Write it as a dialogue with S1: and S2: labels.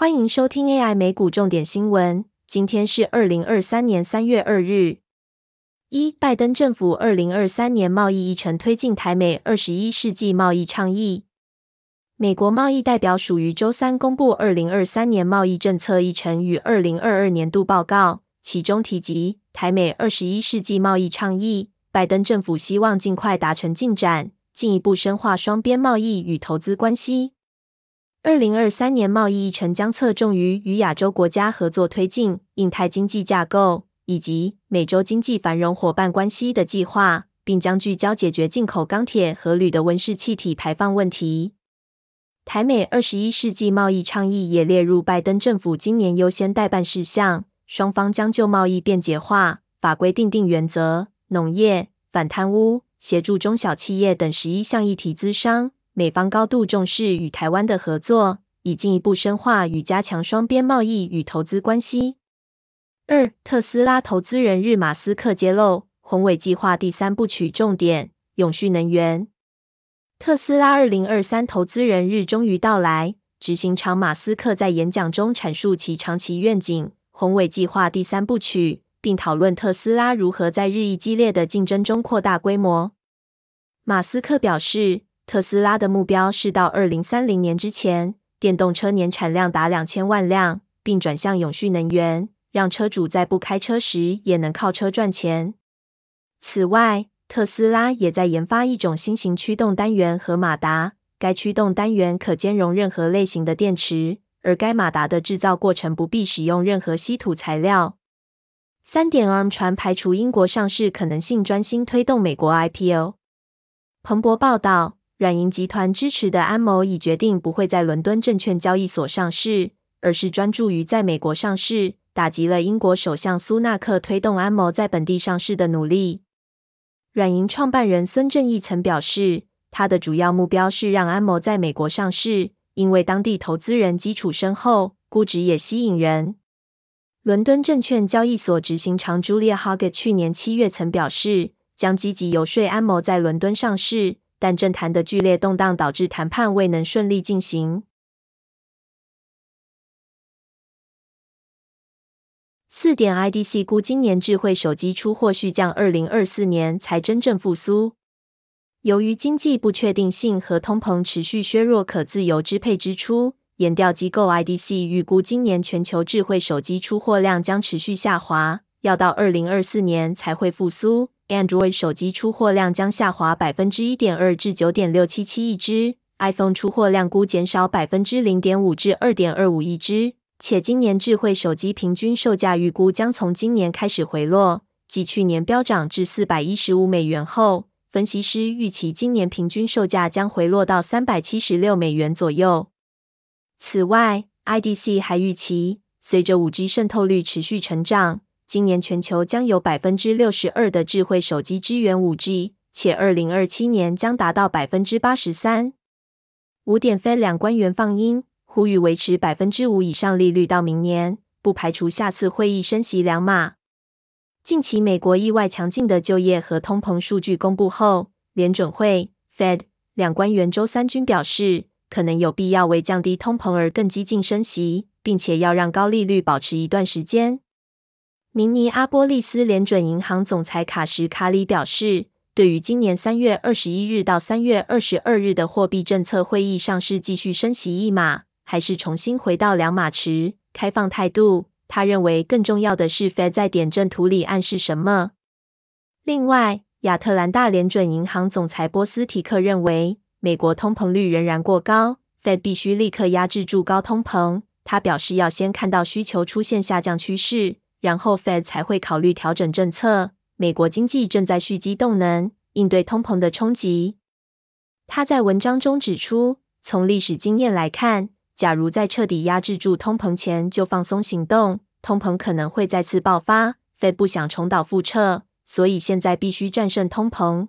S1: 欢迎收听 AI 美股重点新闻。今天是二零二三年三月二日。一、拜登政府二零二三年贸易议程推进台美二十一世纪贸易倡议。美国贸易代表署于周三公布二零二三年贸易政策议程与二零二二年度报告，其中提及台美二十一世纪贸易倡议。拜登政府希望尽快达成进展，进一步深化双边贸易与投资关系。二零二三年贸易议程将侧重于与亚洲国家合作推进印太经济架构以及美洲经济繁荣伙伴关系的计划，并将聚焦解决进口钢铁和铝的温室气体排放问题。台美二十一世纪贸易倡议也列入拜登政府今年优先代办事项，双方将就贸易便捷化、法规定定原则、农业、反贪污、协助中小企业等十一项议题咨商。美方高度重视与台湾的合作，以进一步深化与加强双边贸易与投资关系。二、特斯拉投资人日马斯克揭露宏伟计划第三部曲重点：永续能源。特斯拉二零二三投资人日终于到来，执行长马斯克在演讲中阐述其长期愿景——宏伟计划第三部曲，并讨论特斯拉如何在日益激烈的竞争中扩大规模。马斯克表示。特斯拉的目标是到二零三零年之前，电动车年产量达两千万辆，并转向永续能源，让车主在不开车时也能靠车赚钱。此外，特斯拉也在研发一种新型驱动单元和马达，该驱动单元可兼容任何类型的电池，而该马达的制造过程不必使用任何稀土材料。三点 ARM 传排除英国上市可能性，专心推动美国 IPO。彭博报道。软银集团支持的安某已决定不会在伦敦证券交易所上市，而是专注于在美国上市，打击了英国首相苏纳克推动安某在本地上市的努力。软银创办人孙正义曾表示，他的主要目标是让安某在美国上市，因为当地投资人基础深厚，估值也吸引人。伦敦证券交易所执行长 Julia Hoggett 去年七月曾表示，将积极游说安某在伦敦上市。但政坛的剧烈动荡导致谈判未能顺利进行。四点 IDC 估今年智慧手机出货续降，二零二四年才真正复苏。由于经济不确定性和通膨持续削弱可自由支配支出，研调机构 IDC 预估今年全球智慧手机出货量将持续下滑，要到二零二四年才会复苏。Android 手机出货量将下滑百分之一点二至九点六七七亿只，iPhone 出货量估减少百分之零点五至二点二五亿只，且今年智慧手机平均售价预估将从今年开始回落，继去年飙涨至四百一十五美元后，分析师预期今年平均售价将回落到三百七十六美元左右。此外，IDC 还预期，随着五 G 渗透率持续成长。今年全球将有百分之六十二的智慧手机支援五 G，且二零二七年将达到百分之八十三。五点飞两官员放音，呼吁维持百分之五以上利率到明年，不排除下次会议升息两码。近期美国意外强劲的就业和通膨数据公布后，联准会 Fed 两官员周三均表示，可能有必要为降低通膨而更激进升息，并且要让高利率保持一段时间。明尼阿波利斯联准银行总裁卡什卡里表示，对于今年三月二十一日到三月二十二日的货币政策会议上是继续升息一码，还是重新回到两码持开放态度？他认为更重要的是 Fed 在点阵图里暗示什么。另外，亚特兰大联准银行总裁波斯提克认为，美国通膨率仍然过高，Fed 必须立刻压制住高通膨。他表示，要先看到需求出现下降趋势。然后，Fed 才会考虑调整政策。美国经济正在蓄积动能，应对通膨的冲击。他在文章中指出，从历史经验来看，假如在彻底压制住通膨前就放松行动，通膨可能会再次爆发。非不想重蹈覆辙，所以现在必须战胜通膨。